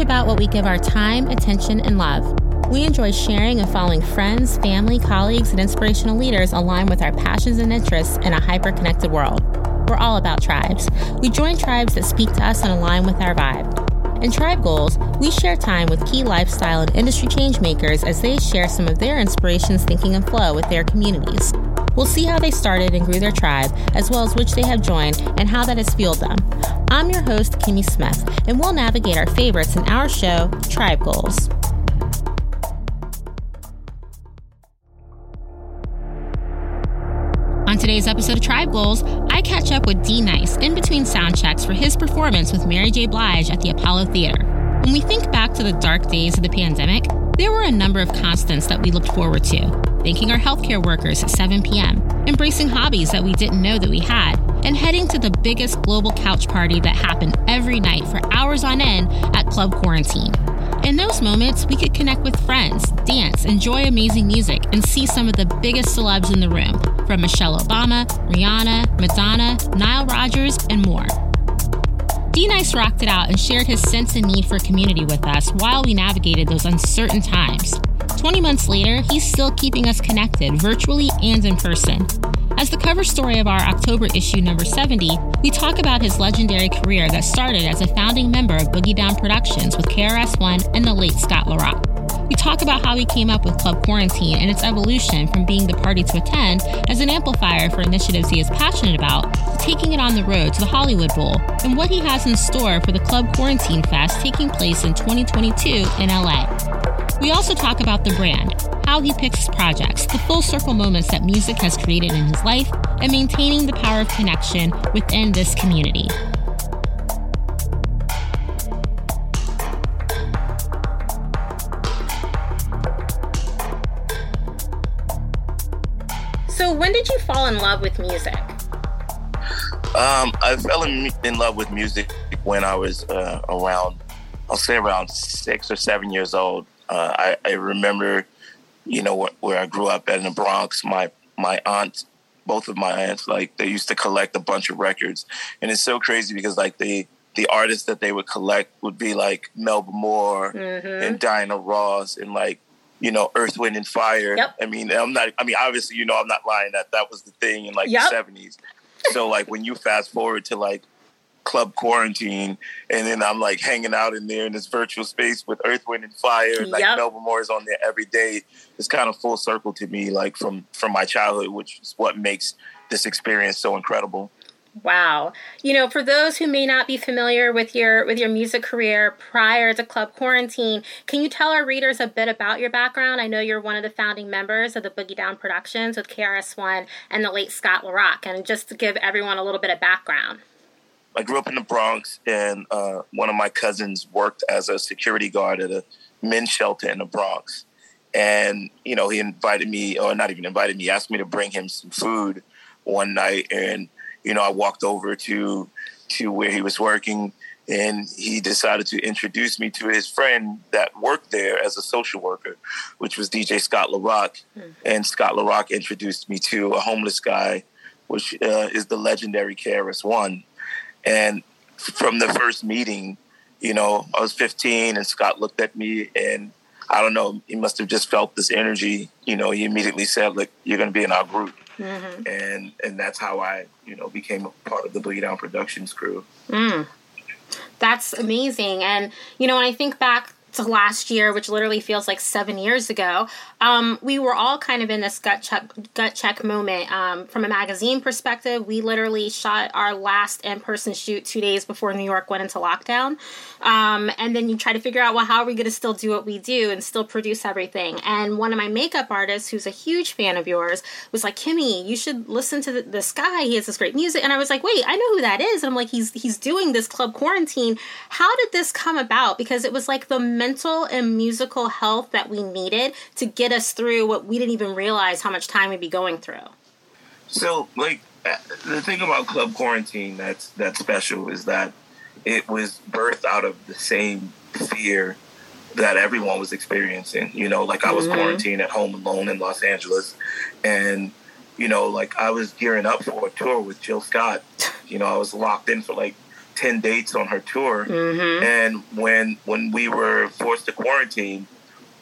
about what we give our time, attention, and love. We enjoy sharing and following friends, family, colleagues, and inspirational leaders aligned with our passions and interests in a hyper connected world. We're all about tribes. We join tribes that speak to us and align with our vibe. In Tribe Goals, we share time with key lifestyle and industry changemakers as they share some of their inspirations, thinking, and flow with their communities. We'll see how they started and grew their tribe, as well as which they have joined and how that has fueled them. I'm your host, Kimmy Smith, and we'll navigate our favorites in our show, Tribe Goals. On today's episode of Tribe Goals, I catch up with D Nice in between sound checks for his performance with Mary J. Blige at the Apollo Theater. When we think back to the dark days of the pandemic, there were a number of constants that we looked forward to. Thanking our healthcare workers at 7 p.m., embracing hobbies that we didn't know that we had, and heading to the biggest global couch party that happened every night for hours on end at Club Quarantine. In those moments, we could connect with friends, dance, enjoy amazing music, and see some of the biggest celebs in the room, from Michelle Obama, Rihanna, Madonna, Nile Rodgers, and more. D Nice rocked it out and shared his sense and need for community with us while we navigated those uncertain times. 20 months later, he's still keeping us connected virtually and in person. As the cover story of our October issue number 70, we talk about his legendary career that started as a founding member of Boogie Down Productions with KRS-One and the late Scott LaRock. We talk about how he came up with Club Quarantine and its evolution from being the party to attend as an amplifier for initiatives he is passionate about, to taking it on the road to the Hollywood Bowl, and what he has in store for the Club Quarantine Fest taking place in 2022 in LA. We also talk about the brand, how he picks his projects, the full circle moments that music has created in his life, and maintaining the power of connection within this community. So, when did you fall in love with music? Um, I fell in, in, love with music when I was uh, around, I'll say around six or seven years old. Uh, I, I, remember, you know, where, where, I grew up in the Bronx. My my aunt, both of my aunts, like they used to collect a bunch of records, and it's so crazy because like they the artists that they would collect would be like Melba Moore mm-hmm. and Diana Ross and like you know Earth, Wind and Fire. Yep. I mean, I'm not. I mean, obviously, you know, I'm not lying that that was the thing in like yep. the '70s. So like when you fast forward to like club quarantine and then I'm like hanging out in there in this virtual space with Earth, Wind and Fire and like yep. Moore is on there every day. It's kind of full circle to me, like from from my childhood, which is what makes this experience so incredible. Wow. You know, for those who may not be familiar with your with your music career prior to Club Quarantine, can you tell our readers a bit about your background? I know you're one of the founding members of the Boogie Down Productions with KRS-One and the late Scott LaRock. And just to give everyone a little bit of background. I grew up in the Bronx, and uh, one of my cousins worked as a security guard at a men's shelter in the Bronx. And, you know, he invited me, or not even invited me, asked me to bring him some food one night. And you know, I walked over to to where he was working, and he decided to introduce me to his friend that worked there as a social worker, which was DJ Scott LaRock. Mm. And Scott LaRock introduced me to a homeless guy, which uh, is the legendary KRS-One. And from the first meeting, you know, I was 15, and Scott looked at me and I don't know, he must have just felt this energy. You know, he immediately said, "Look, you're going to be in our group." Mm-hmm. And and that's how I, you know, became a part of the Boogie Down Productions crew. Mm. That's amazing. And you know, when I think back to last year, which literally feels like seven years ago, um, we were all kind of in this gut check gut check moment. Um, from a magazine perspective, we literally shot our last in person shoot two days before New York went into lockdown, um, and then you try to figure out well how are we going to still do what we do and still produce everything. And one of my makeup artists, who's a huge fan of yours, was like, "Kimmy, you should listen to this guy. He has this great music." And I was like, "Wait, I know who that is." And I'm like, "He's he's doing this club quarantine. How did this come about?" Because it was like the mental and musical health that we needed to get us through what we didn't even realize how much time we'd be going through. So, like, uh, the thing about Club Quarantine that's that's special is that it was birthed out of the same fear that everyone was experiencing. You know, like I was mm-hmm. quarantined at home alone in Los Angeles, and you know, like I was gearing up for a tour with Jill Scott. You know, I was locked in for like ten dates on her tour. Mm-hmm. And when when we were forced to quarantine,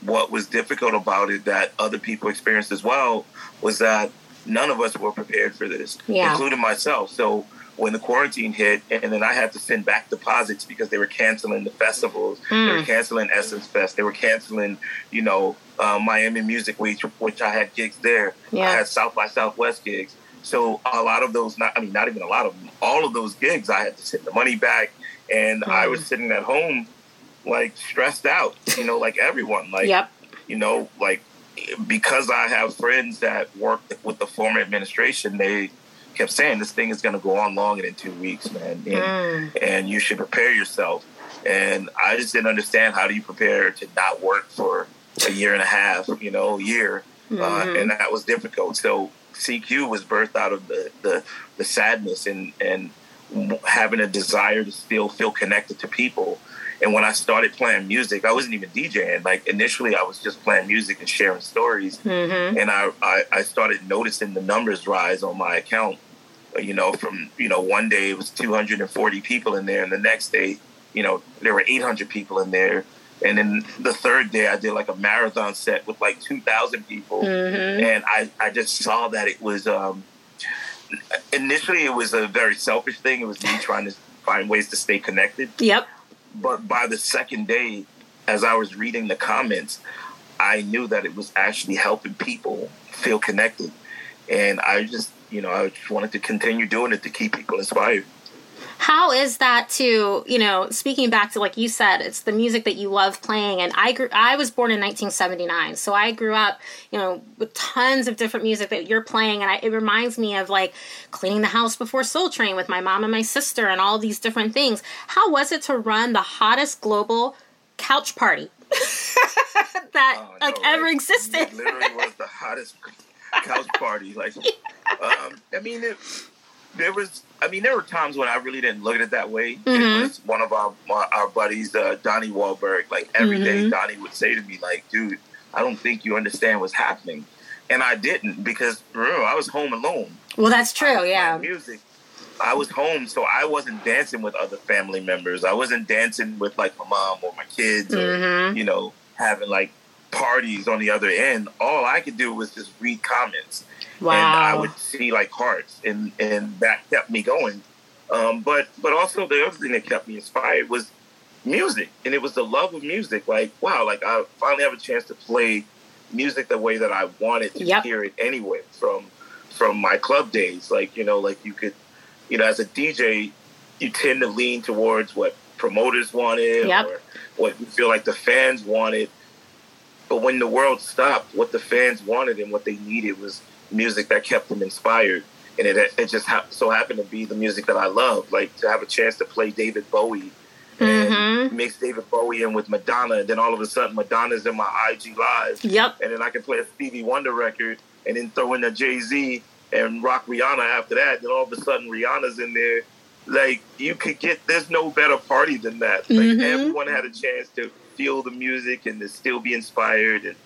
what was difficult about it that other people experienced as well was that none of us were prepared for this, Yeah. including myself. So when the quarantine hit, and then I had to send back deposits because they were canceling the festivals, they Mm. were canceling Essence Fest, they were canceling, you know, uh, Miami Music Week, which I had gigs there. Yeah. I had South by Southwest gigs. So a lot of those, not I mean, not even a lot of them, all of those gigs, I had to send the money back, and I Mm. was sitting at home, like stressed out, you know, like everyone, like yep. you know, like because I have friends that work with the former administration, they kept saying this thing is going to go on longer than two weeks, man, and, Mm. and you should prepare yourself. And I just didn't understand how do you prepare to not work for a year and a half, you know, a year, uh, Mhm. and that was difficult. So CQ was birthed out of the the, the sadness and and having a desire to still feel connected to people. And when I started playing music, I wasn't even DJing. Like initially, I was just playing music and sharing stories. Mhm. And I, I, I started noticing the numbers rise on my account. You know, from you know one day it was 240 people in there, and the next day, you know, there were 800 people in there. And then the third day, I did like a marathon set with like 2,000 people Mhm. and I, I just saw that it was um, initially it was a very selfish thing. It was me trying to find ways to stay connected. Yep. But by the second day, as I was reading the comments, I knew that it was actually helping people feel connected, and I just you know I just wanted to continue doing it to keep people inspired. How is that to, you know, speaking back to like you said, it's the music that you love playing and I grew I was born in 1979. So I grew up, you know, with tons of different music that you're playing and I, it reminds me of like cleaning the house before Soul Train with my mom and my sister and all these different things. How was it to run the hottest global couch party that Oh, like know, ever existed? It literally was the hottest couch party. Like, um, I mean, it, there was. I mean, there were times when I really didn't look at it that way. Mhm. It was one of our our buddies, uh, Donnie Wahlberg. Like every day, Mhm. Donnie would say to me, like, "Dude, I don't think you understand what's happening," and I didn't because remember, I was home alone. Well, that's true, yeah. Music. I was home, so I wasn't dancing with other family members. I wasn't dancing with like my mom or my kids, or Mhm. you know, having like parties on the other end. All I could do was just read comments, and I would see like hearts, and and that kept me going. Um, but but also the other thing that kept me inspired was music, and it was the love of music. Like wow, like I finally have a chance to play music the way that I wanted to Yep. hear it anyway from from my club days. Like you know, like you could, you know, as a DJ, you tend to lean towards what promoters wanted Yep. or what you feel like the fans wanted. But when the world stopped, what the fans wanted and what they needed was music that kept them inspired. And it, it just hap so happened to be the music that I love. Like to have a chance to play David Bowie and Mhm. mix David Bowie in with Madonna. And then all of a sudden, Madonna's in my IG Live Yep. and then I can play a Stevie Wonder record, and then throw in a Jay Z and rock Rihanna after that. Then all of a sudden Rihanna's in there. Like you could get, there's no better party than that. Like Mhm. everyone had a chance to feel the music and to still be inspired, and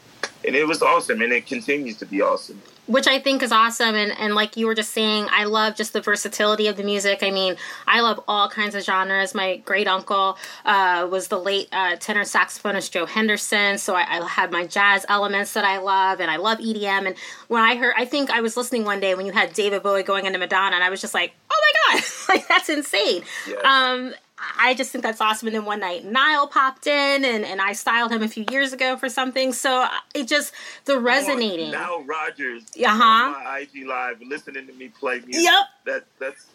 and it was awesome, and it continues to be awesome. Which I think is awesome. And, and like you were just saying, I love just the versatility of the music. I mean, I love all kinds of genres. My great uncle uh, was the late uh, tenor saxophonist Joe Henderson, so I, I had my jazz elements that I love, and I love EDM. And when I heard, I think I was listening one day when you had David Bowie going into Madonna, and I was just like, oh my god, like that's insane. Yes. Um, I just think that's awesome. And then one night, Nile popped in, and, and I styled him a few years ago for something. So uh, it just the resonating. Nile Rodgers, Uh-huh. on my IG live, listening to me play music. Yep. That that's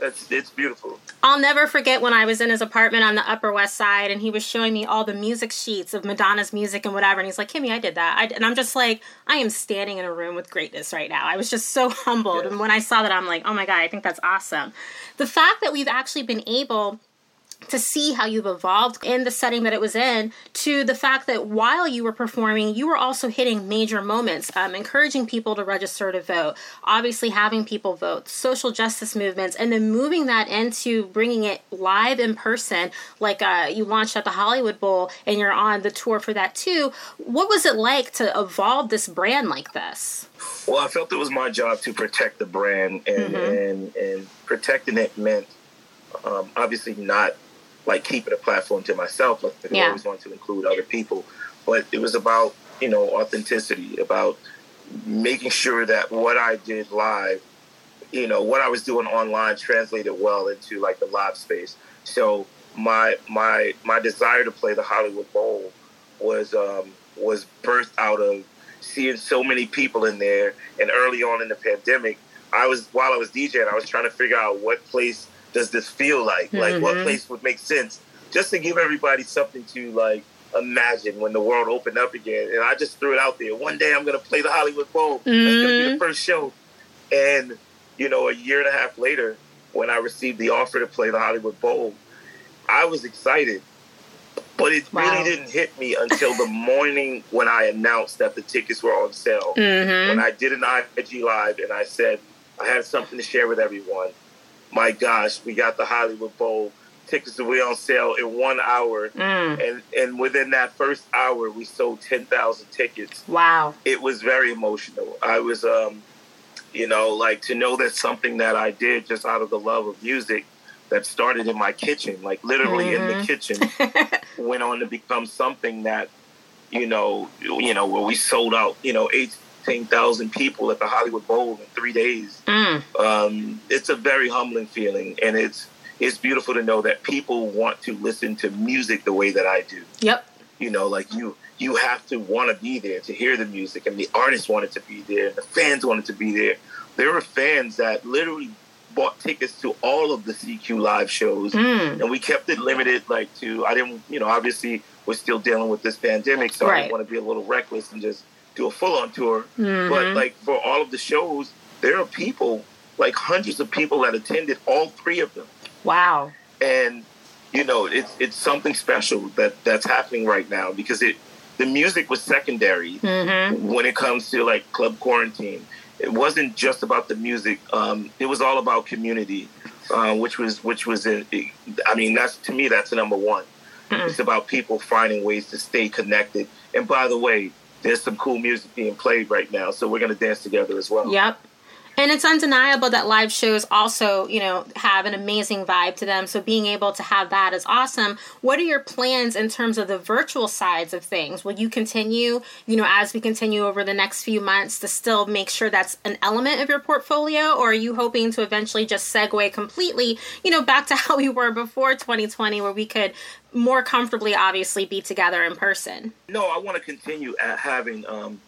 that's it's beautiful. I'll never forget when I was in his apartment on the Upper West Side and he was showing me all the music sheets of Madonna's music and whatever. And he's like, Kimmy, I did that. I, and I'm just like, I am standing in a room with greatness right now. I was just so humbled. Yes. And when I saw that, I'm like, oh my God, I think that's awesome. The fact that we've actually been able to see how you've evolved in the setting that it was in to the fact that while you were performing you were also hitting major moments um, encouraging people to register to vote obviously having people vote social justice movements and then moving that into bringing it live in person like uh, you launched at the hollywood bowl and you're on the tour for that too what was it like to evolve this brand like this Well, I felt it was my job to protect the brand, and Mhm. and and protecting it meant Um, obviously, not like keeping a platform to myself. Like I Yeah. always wanted to include other people, but it was about you know authenticity, about making sure that what I did live, you know, what I was doing online translated well into like the live space. So my my my desire to play the Hollywood Bowl was um, was birthed out of seeing so many people in there. And early on in the pandemic, I was while I was DJing, I was trying to figure out what place does this feel like? Like what Mhm. place would make sense, just to give everybody something to like imagine when the world opened up again. And I just threw it out there. One day I'm gonna play the Hollywood Bowl. That's gonna be the Mhm. first show. And you know, a year and a half later, when I received the offer to play the Hollywood Bowl, I was excited. But it Wow. really didn't hit me until the morning when I announced that the tickets were on sale. Mm-hmm. When I did an IG live and I said I had something to share with everyone my gosh, we got the Hollywood Bowl tickets We on sale in one hour, mm. and and within that first hour, we sold ten thousand tickets. Wow! It was very emotional. I was, um, you know, like to know that something that I did just out of the love of music that started in my kitchen, like literally mm-hmm. in the mm-hmm. kitchen, went on to become something that, you know, you know, where we sold out, you know, eight 15,000 people at the Hollywood Bowl in three days. Mm. Um, it's a very humbling feeling, and it's it's beautiful to know that people want to listen to music the way that I do. Yep. You know, like you you have to want to be there to hear the music, and the artists wanted to be there, and the fans wanted to be there. There were fans that literally bought tickets to all of the CQ live shows, mm. and we kept it limited, like to I didn't, you know, obviously we're still dealing with this pandemic, so right. I want to be a little reckless and just do a full-on tour Mhm. but like for all of the shows there are people like hundreds of people that attended all three of them wow. and you know it's it's something special that that's happening right now because it the music was secondary Mm-hmm. when it comes to like club quarantine it wasn't just about the music um, it was all about community uh, which was which was a, i mean that's to me that's number one Mm. it's about people finding ways to stay connected and by the way there's some cool music being played right now so we're to dance together as well Yep. And it's undeniable that live shows also, you know, have an amazing vibe to them. So being able to have that is awesome. What are your plans in terms of the virtual sides of things? Will you continue, you know, as we continue over the next few months to still make sure that's an element of your portfolio? Or are you hoping to eventually just segue completely, you know, back to how we were before 2020 where we could more comfortably obviously be together in person? No, I want to continue at having um,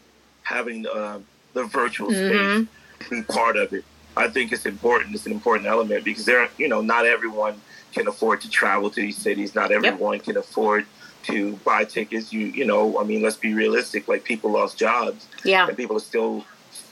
having uh, the virtual Mhm. space be part of it. I think it's important. It's an important element because there, you know, not everyone can afford to travel to these cities. Not everyone can afford to buy tickets. You, you know, I mean, let's be realistic. Like people lost jobs, Yeah. and people are still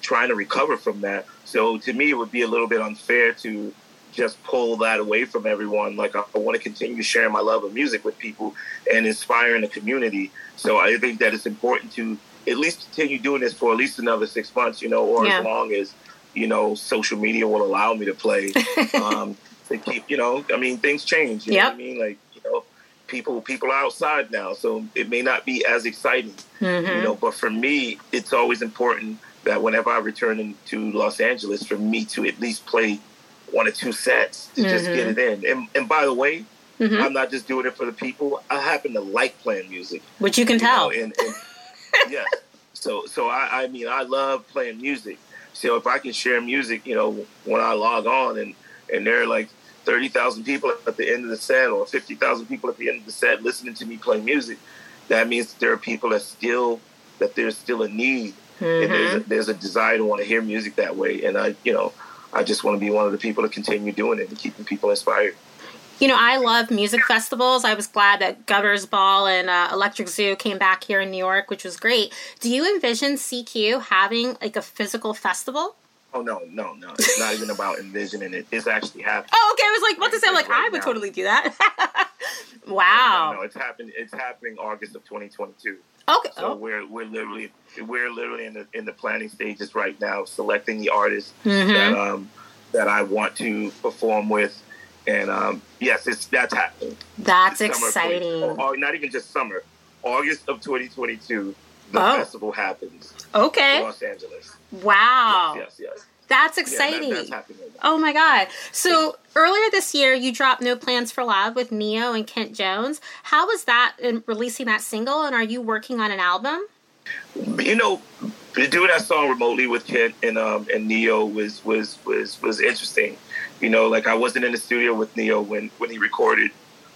trying to recover from that. So to me, it would be a little bit unfair to just pull that away from everyone. Like I, I want to continue sharing my love of music with people and inspiring the community. So I think that it's important to at least continue doing this for at least another six months, you know, or Yeah. as long as you know social media will allow me to play. um, to keep, you know, I mean, things change. You know what I mean? Like you know, people people are outside now, so it may not be as exciting Mhm. you know but for me it's always important that whenever i return to los angeles for me to at least play one or two sets to just Mhm. get it in and, and by the way Mhm. i'm not just doing it for the people i happen to like playing music Which you can you tell. know, and, and yes. So so I, I mean i love playing music. So if i can share music you know when i log on and and there are like 30,000 people at the end of the set or 50,000 people at the end of the set listening to me play music that means there are people that still that there's still a need. And there's a, mm-hmm. there's a desire to want to hear music that way. And i you know i just want to be one of the people to continue doing it and keeping people inspired You know, I love music festivals. I was glad that Governor's Ball and uh, Electric Zoo came back here in New York, which was great. Do you envision CQ having like a physical festival? oh no no no it's not even about envisioning it it's actually happening Oh, okay. I was like, what to say? I'm like, Right I would now. totally do that. No, wow. no, it's happening. It's happening August of 2022. Okay. So Oh. we're we're literally we're literally in the in the planning stages right now, selecting the artists Mhm. that um that I want to perform with, and um yes, it's that's happening. That's This summer 20 exciting. or- or not even just summer, August of 2022. The Oh. festival happens Okay. Los Angeles. Wow. Yes, yes, yes. That's exciting. Yeah, that, that's oh my god! So earlier this year, you dropped "No Plans for Love" with Ne-Yo and Kent Jones. How was that in releasing that single? And are you working on an album? You know, doing that song remotely with Kent and um, and Ne-Yo was was was was interesting. You know, like I wasn't in the studio with Ne-Yo when when he recorded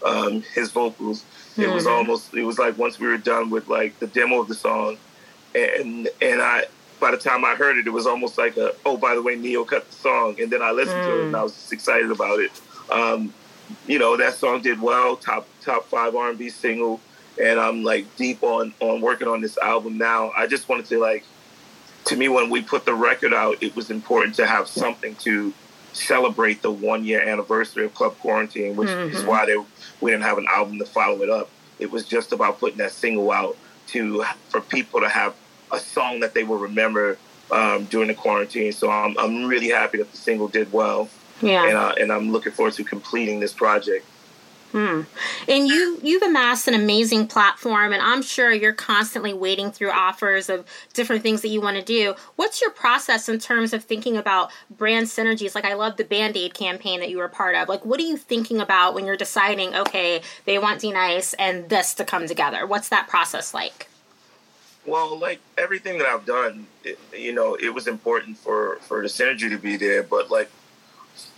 um, his vocals. It mm-hmm. was almost it was like once we were done with like the demo of the song, and and I by the time I heard it, it was almost like a oh by the way Ne-Yo cut the song, and then I listened mm. to it and I was just excited about it. Um, you know that song did well, top top five R and B single, and I'm like deep on on working on this album now. I just wanted to like, to me when we put the record out, it was important to have something to celebrate the one year anniversary of Club Quarantine, which mm-hmm. is why they, we didn't have an album to follow it up. It was just about putting that single out to for people to have a song that they will remember um, during the quarantine. So I'm I'm really happy that the single did well. Yeah, and uh, and I'm looking forward to completing this project. Hmm. And you you've amassed an amazing platform, and I'm sure you're constantly wading through offers of different things that you want to do. What's your process in terms of thinking about brand synergies? Like I love the Band Aid campaign that you were part of. Like what are you thinking about when you're deciding? Okay, they want D-Nice and this to come together. What's that process like? Well, like everything that I've done, it, you know, it was important for for the synergy to be there, but like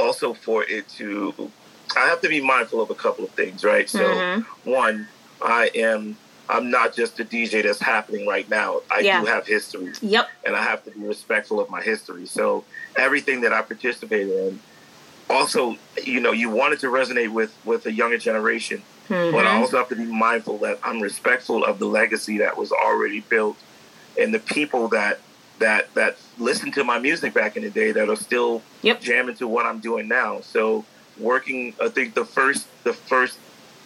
also for it to I have to be mindful of a couple of things, right? So, mm-hmm. one, I am I'm not just a DJ that's happening right now. I yeah. do have history. Yep. And I have to be respectful of my history. So everything that I participate in, also, you know, you wanted to resonate with with a younger generation, mm-hmm. but I also have to be mindful that I'm respectful of the legacy that was already built and the people that that that listened to my music back in the day that are still yep. jamming to what I'm doing now. So working. I think the first the first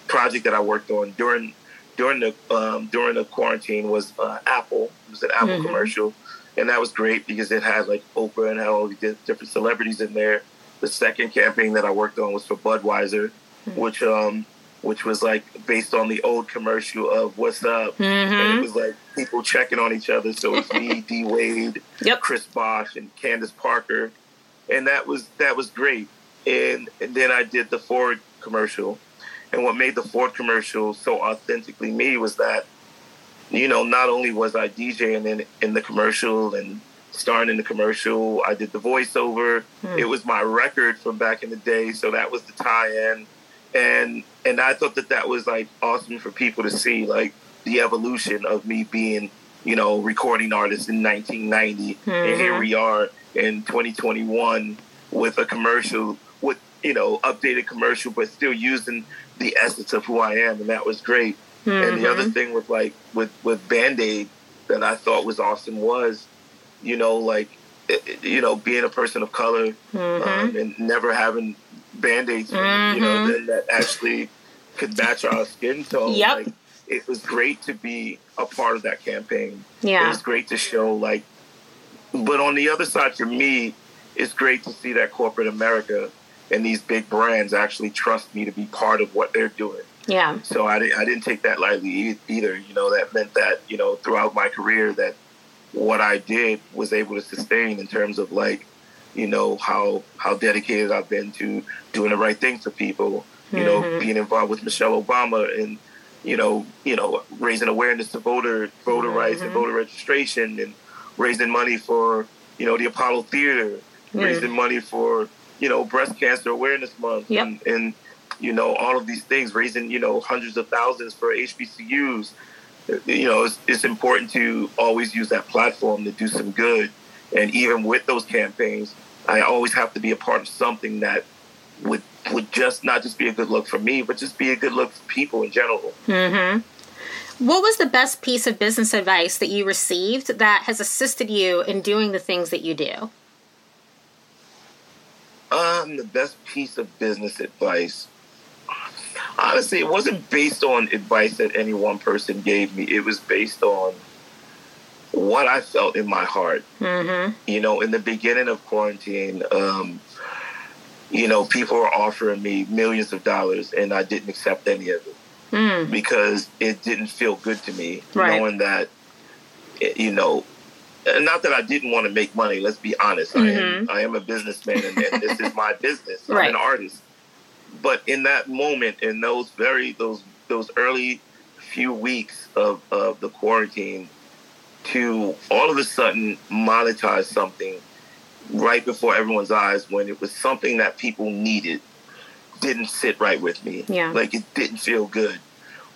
project that I worked on during during the um, during the quarantine was uh, Apple. It was an Apple mm-hmm. commercial, and that was great because it had like Oprah and had all these different celebrities in there. The second campaign that I worked on was for Budweiser, mm-hmm. which um which was like based on the old commercial of "What's Up," mm-hmm. and it was like people checking on each other. So it's me, D Wade, yep. Chris Bosh, and Candace Parker, and that was that was great and, and then I did the Ford commercial. And what made the Ford commercial so authentically me was that, you know, not only was I DJing in, in the commercial and starring in the commercial, I did the voiceover. Hmm. It was my record from back in the day, so that was the tie-in. And and I thought that that was like awesome for people to see, like the evolution of me being, you know, recording artist in 1990, mm-hmm. and here we are in 2021 with a commercial you know, updated commercial, but still using the essence of who I am, and that was great. Mm-hmm. And the other mm-hmm. thing with like with with Band Aid that I thought was awesome was, you know, like you know, being a person of color mm-hmm. um, and never having band aids, mm-hmm. you know, mm-hmm. that, that actually could match our skin tone. Yep. Like, it was great to be a part of that campaign. Yeah. It was great to show, like, but on the other side, for me, it's great to see that corporate America and these big brands actually trust me to be part of what they're doing. Yeah. So I, I didn't take that lightly either. You know, that meant that, you know, throughout my career that what I did was able to sustain in terms of like, you know, how how dedicated I've been to doing the right thing for people, you mm-hmm. know, being involved with Michelle Obama and, you know, you know, raising awareness to voter voter mm-hmm. rights and voter registration and raising money for, you know, the Apollo Theater, mm-hmm. raising money for you know, breast cancer awareness month yep. and, and, you know, all of these things, raising, you know, hundreds of thousands for HBCUs. You know, it's, it's important to always use that platform to do some good. And even with those campaigns, I always have to be a part of something that would would just not just be a good look for me, but just be a good look for people in general. Mm-hmm. What was the best piece of business advice that you received that has assisted you in doing the things that you do? Um, the best piece of business advice. Honestly, it wasn't based on advice that any one person gave me. It was based on what I felt in my heart. Mm-hmm. You know, in the beginning of quarantine, um, you know, people were offering me millions of dollars, and I didn't accept any of it mm. because it didn't feel good to me, right. knowing that, you know, and not that I didn't want to make money. Let's be honest. Mm-hmm. I am mm-hmm. I am a businessman, and, and this is my business. I'm an artist. But in that moment, in those very those those early few weeks of, of the quarantine, to all of a sudden monetize something right before everyone's eyes when it was something that people needed didn't sit right with me. Yeah. Like it didn't feel good.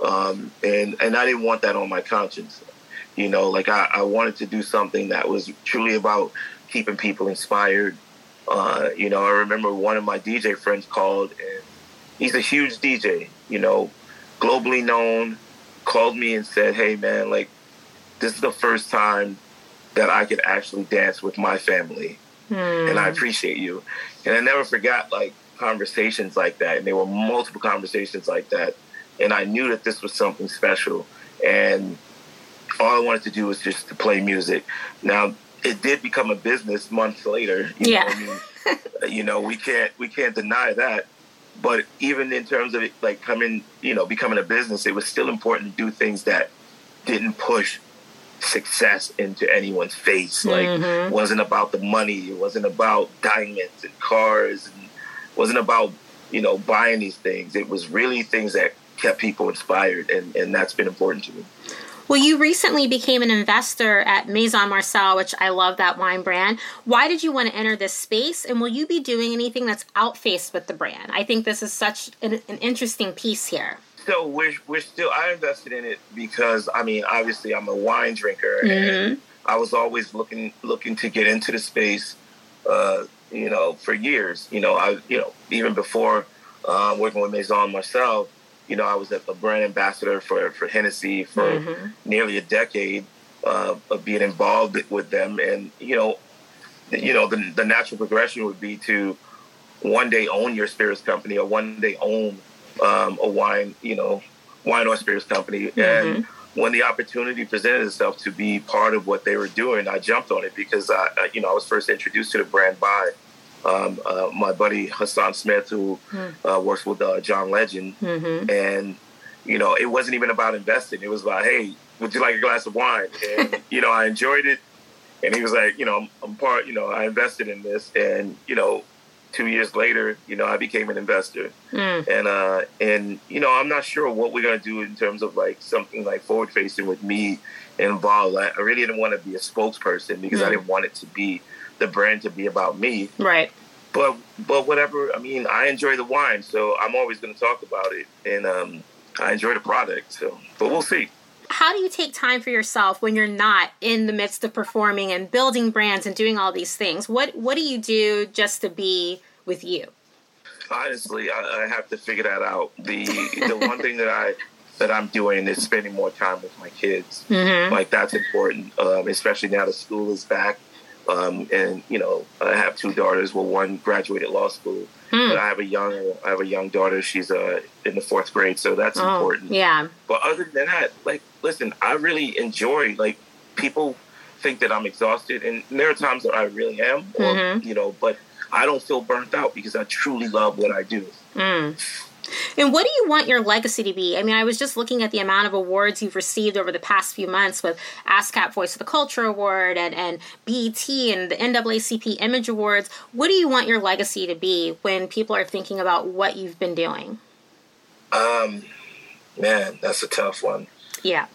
Um, and, and I didn't want that on my conscience. You know, like I, I wanted to do something that was truly about keeping people inspired. Uh, you know, I remember one of my DJ friends called, and he's a huge DJ, you know, globally known, called me and said, Hey, man, like, this is the first time that I could actually dance with my family. And I hmm. appreciate you. And I never forgot, like, conversations like that. And there were multiple conversations like that. And I knew that this was something special. And all I wanted to do was just to play music. Now it did become a business months later. You yeah. Know, I mean, you know, we can't we can't deny that. But even in terms of it, like coming, you know, becoming a business, it was still important to do things that didn't push success into anyone's face. Like, mm-hmm. wasn't about the money. It wasn't about diamonds and cars. And wasn't about you know buying these things. It was really things that kept people inspired, and and that's been important to me. Well, you recently became an investor at Maison Marcel, which I love that wine brand. Why did you want to enter this space? And will you be doing anything that's outfaced with the brand? I think this is such an, an interesting piece here. So we're, we're still, I invested in it because, I mean, obviously I'm a wine drinker mm-hmm. and I was always looking, looking to get into the space, uh, you know, for years, you know, I, you know, even before uh, working with Maison Marcel, you know, I was a brand ambassador for, for Hennessy for mm-hmm. nearly a decade uh, of being involved with them. And, you know, you know, the, the natural progression would be to one day own your spirits company or one day own um, a wine, you know, wine or spirits company. Mm-hmm. And when the opportunity presented itself to be part of what they were doing, I jumped on it because I, you know, I was first introduced to the brand by um, uh, my buddy Hassan Smith, who mm. uh, works with uh, John Legend, mm-hmm. and you know, it wasn't even about investing. It was like, hey, would you like a glass of wine? And you know, I enjoyed it, and he was like, you know, I'm, I'm part. You know, I invested in this, and you know, two years later, you know, I became an investor, mm. and uh, and you know, I'm not sure what we're gonna do in terms of like something like forward facing with me involved. I, I really didn't want to be a spokesperson because mm. I didn't want it to be the brand to be about me. Right. But but whatever. I mean, I enjoy the wine, so I'm always going to talk about it, and um, I enjoy the product. So, but we'll see. How do you take time for yourself when you're not in the midst of performing and building brands and doing all these things? What What do you do just to be with you? Honestly, I, I have to figure that out. The the one thing that I that I'm doing is spending more time with my kids. Mm-hmm. Like that's important, um, especially now that school is back. Um, and you know, I have two daughters. Well, one graduated law school, hmm. but I have a young, I have a young daughter. She's uh, in the fourth grade, so that's oh, important. Yeah. But other than that, like, listen, I really enjoy. Like, people think that I'm exhausted, and there are times that I really am, or mm-hmm. you know, but I don't feel burnt out because I truly love what I do. Mm. And what do you want your legacy to be? I mean, I was just looking at the amount of awards you've received over the past few months with ASCAP Voice of the Culture Award and, and BET and the NAACP Image Awards. What do you want your legacy to be when people are thinking about what you've been doing? Um, man, that's a tough one. Yeah.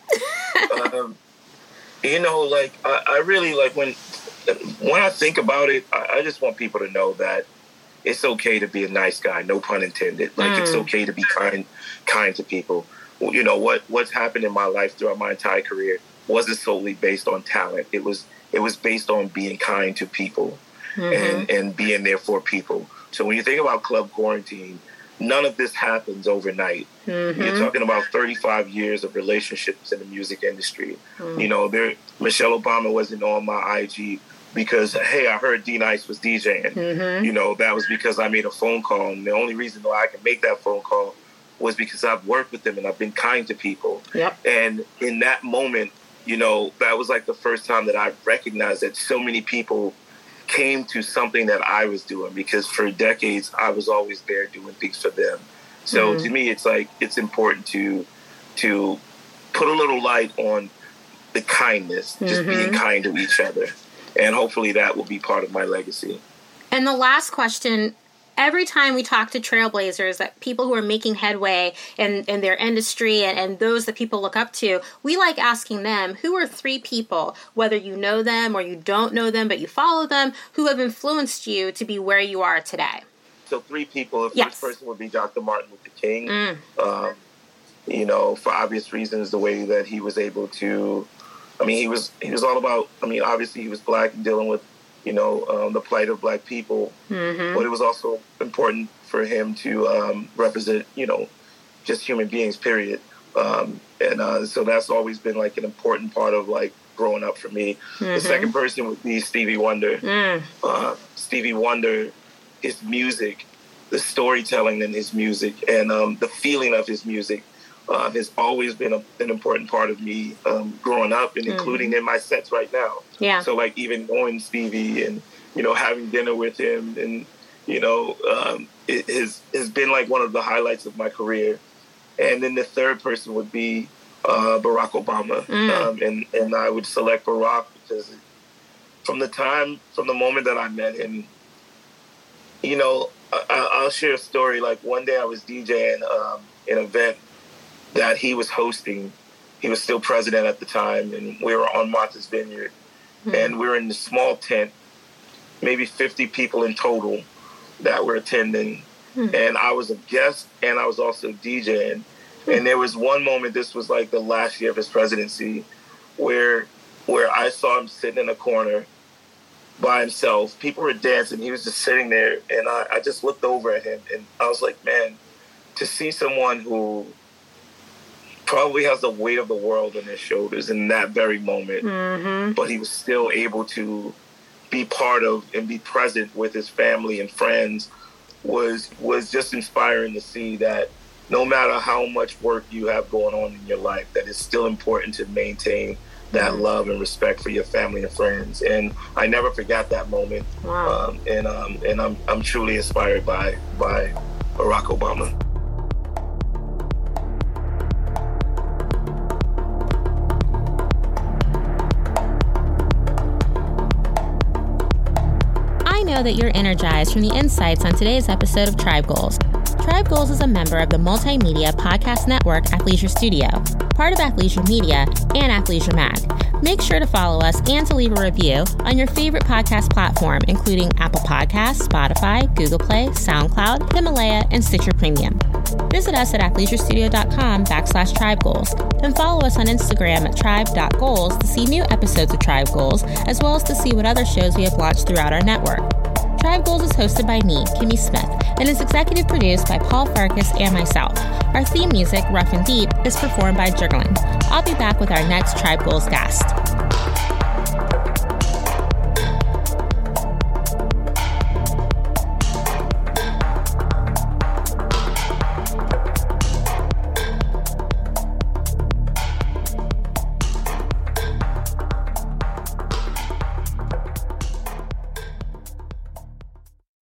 um, you know, like I, I, really like when when I think about it, I, I just want people to know that it's okay to be a nice guy, no pun intended. Like mm. it's okay to be kind, kind to people. You know what what's happened in my life throughout my entire career wasn't solely based on talent. It was it was based on being kind to people mm-hmm. and and being there for people. So when you think about Club Quarantine, none of this happens overnight. Mm-hmm. You're talking about 35 years of relationships in the music industry. Mm. You know, there Michelle Obama wasn't on my IG because hey, I heard D-Nice was DJing. Mm-hmm. You know, that was because I made a phone call, and the only reason why I can make that phone call was because I've worked with them and I've been kind to people. Yep. And in that moment, you know, that was like the first time that I recognized that so many people came to something that I was doing because for decades I was always there doing things for them. So mm-hmm. to me, it's like it's important to to put a little light on the kindness, just mm-hmm. being kind to each other. And hopefully that will be part of my legacy. And the last question every time we talk to trailblazers, that people who are making headway in, in their industry and, and those that people look up to, we like asking them who are three people, whether you know them or you don't know them, but you follow them, who have influenced you to be where you are today? So, three people. The yes. first person would be Dr. Martin Luther King. Mm. Um, you know, for obvious reasons, the way that he was able to. I mean, he was he was all about. I mean, obviously, he was black and dealing with you know, um, the plight of black people. Mm-hmm. But it was also important for him to um, represent, you know, just human beings, period. Um, and uh, so that's always been like an important part of like growing up for me. Mm-hmm. The second person would be Stevie Wonder. Mm. Uh, Stevie Wonder, his music, the storytelling in his music, and um, the feeling of his music uh, has always been a, an important part of me um, growing up and mm-hmm. including in my sets right now. Yeah. So like even knowing Stevie and you know having dinner with him and you know um, it has has been like one of the highlights of my career. And then the third person would be uh, Barack Obama, mm. um, and and I would select Barack because from the time from the moment that I met him, you know, I, will share a story. Like one day I was DJing um, an event that he was hosting. He was still president at the time, and we were on Martha's Vineyard, mm-hmm. and we were in the small tent, maybe 50 people in total that were attending, mm-hmm. and I was a guest and I was also DJing. Mm-hmm. And there was one moment. This was like the last year of his presidency, where where I saw him sitting in a corner by himself. People were dancing. He was just sitting there, and I, I just looked over at him, and I was like, man, to see someone who probably has the weight of the world on his shoulders in that very moment. Mm-hmm. But he was still able to be part of and be present with his family and friends was was just inspiring to see that no matter how much work you have going on in your life, that it's still important to maintain that mm-hmm. love and respect for your family and friends. And I never forgot that moment. Wow. Um, and um, and I'm I'm truly inspired by by Barack Obama. Know that you're energized from the insights on today's episode of Tribe Goals. Tribe Goals is a member of the multimedia podcast network Athleisure Studio, part of Athleisure Media and Athleisure Mag. Make sure to follow us and to leave a review on your favorite podcast platform, including Apple Podcasts, Spotify, Google Play, SoundCloud, Himalaya, and Stitcher Premium. Visit us at athleisurestudio.com backslash tribe goals. Then follow us on Instagram at tribe.goals to see new episodes of Tribe Goals, as well as to see what other shows we have launched throughout our network. Tribe Goals is hosted by me, Kimmy Smith, and is executive produced by Paul Farkas and myself. Our theme music, Rough and Deep, is performed by Jurglin. I'll be back with our next Tribe Goals guest.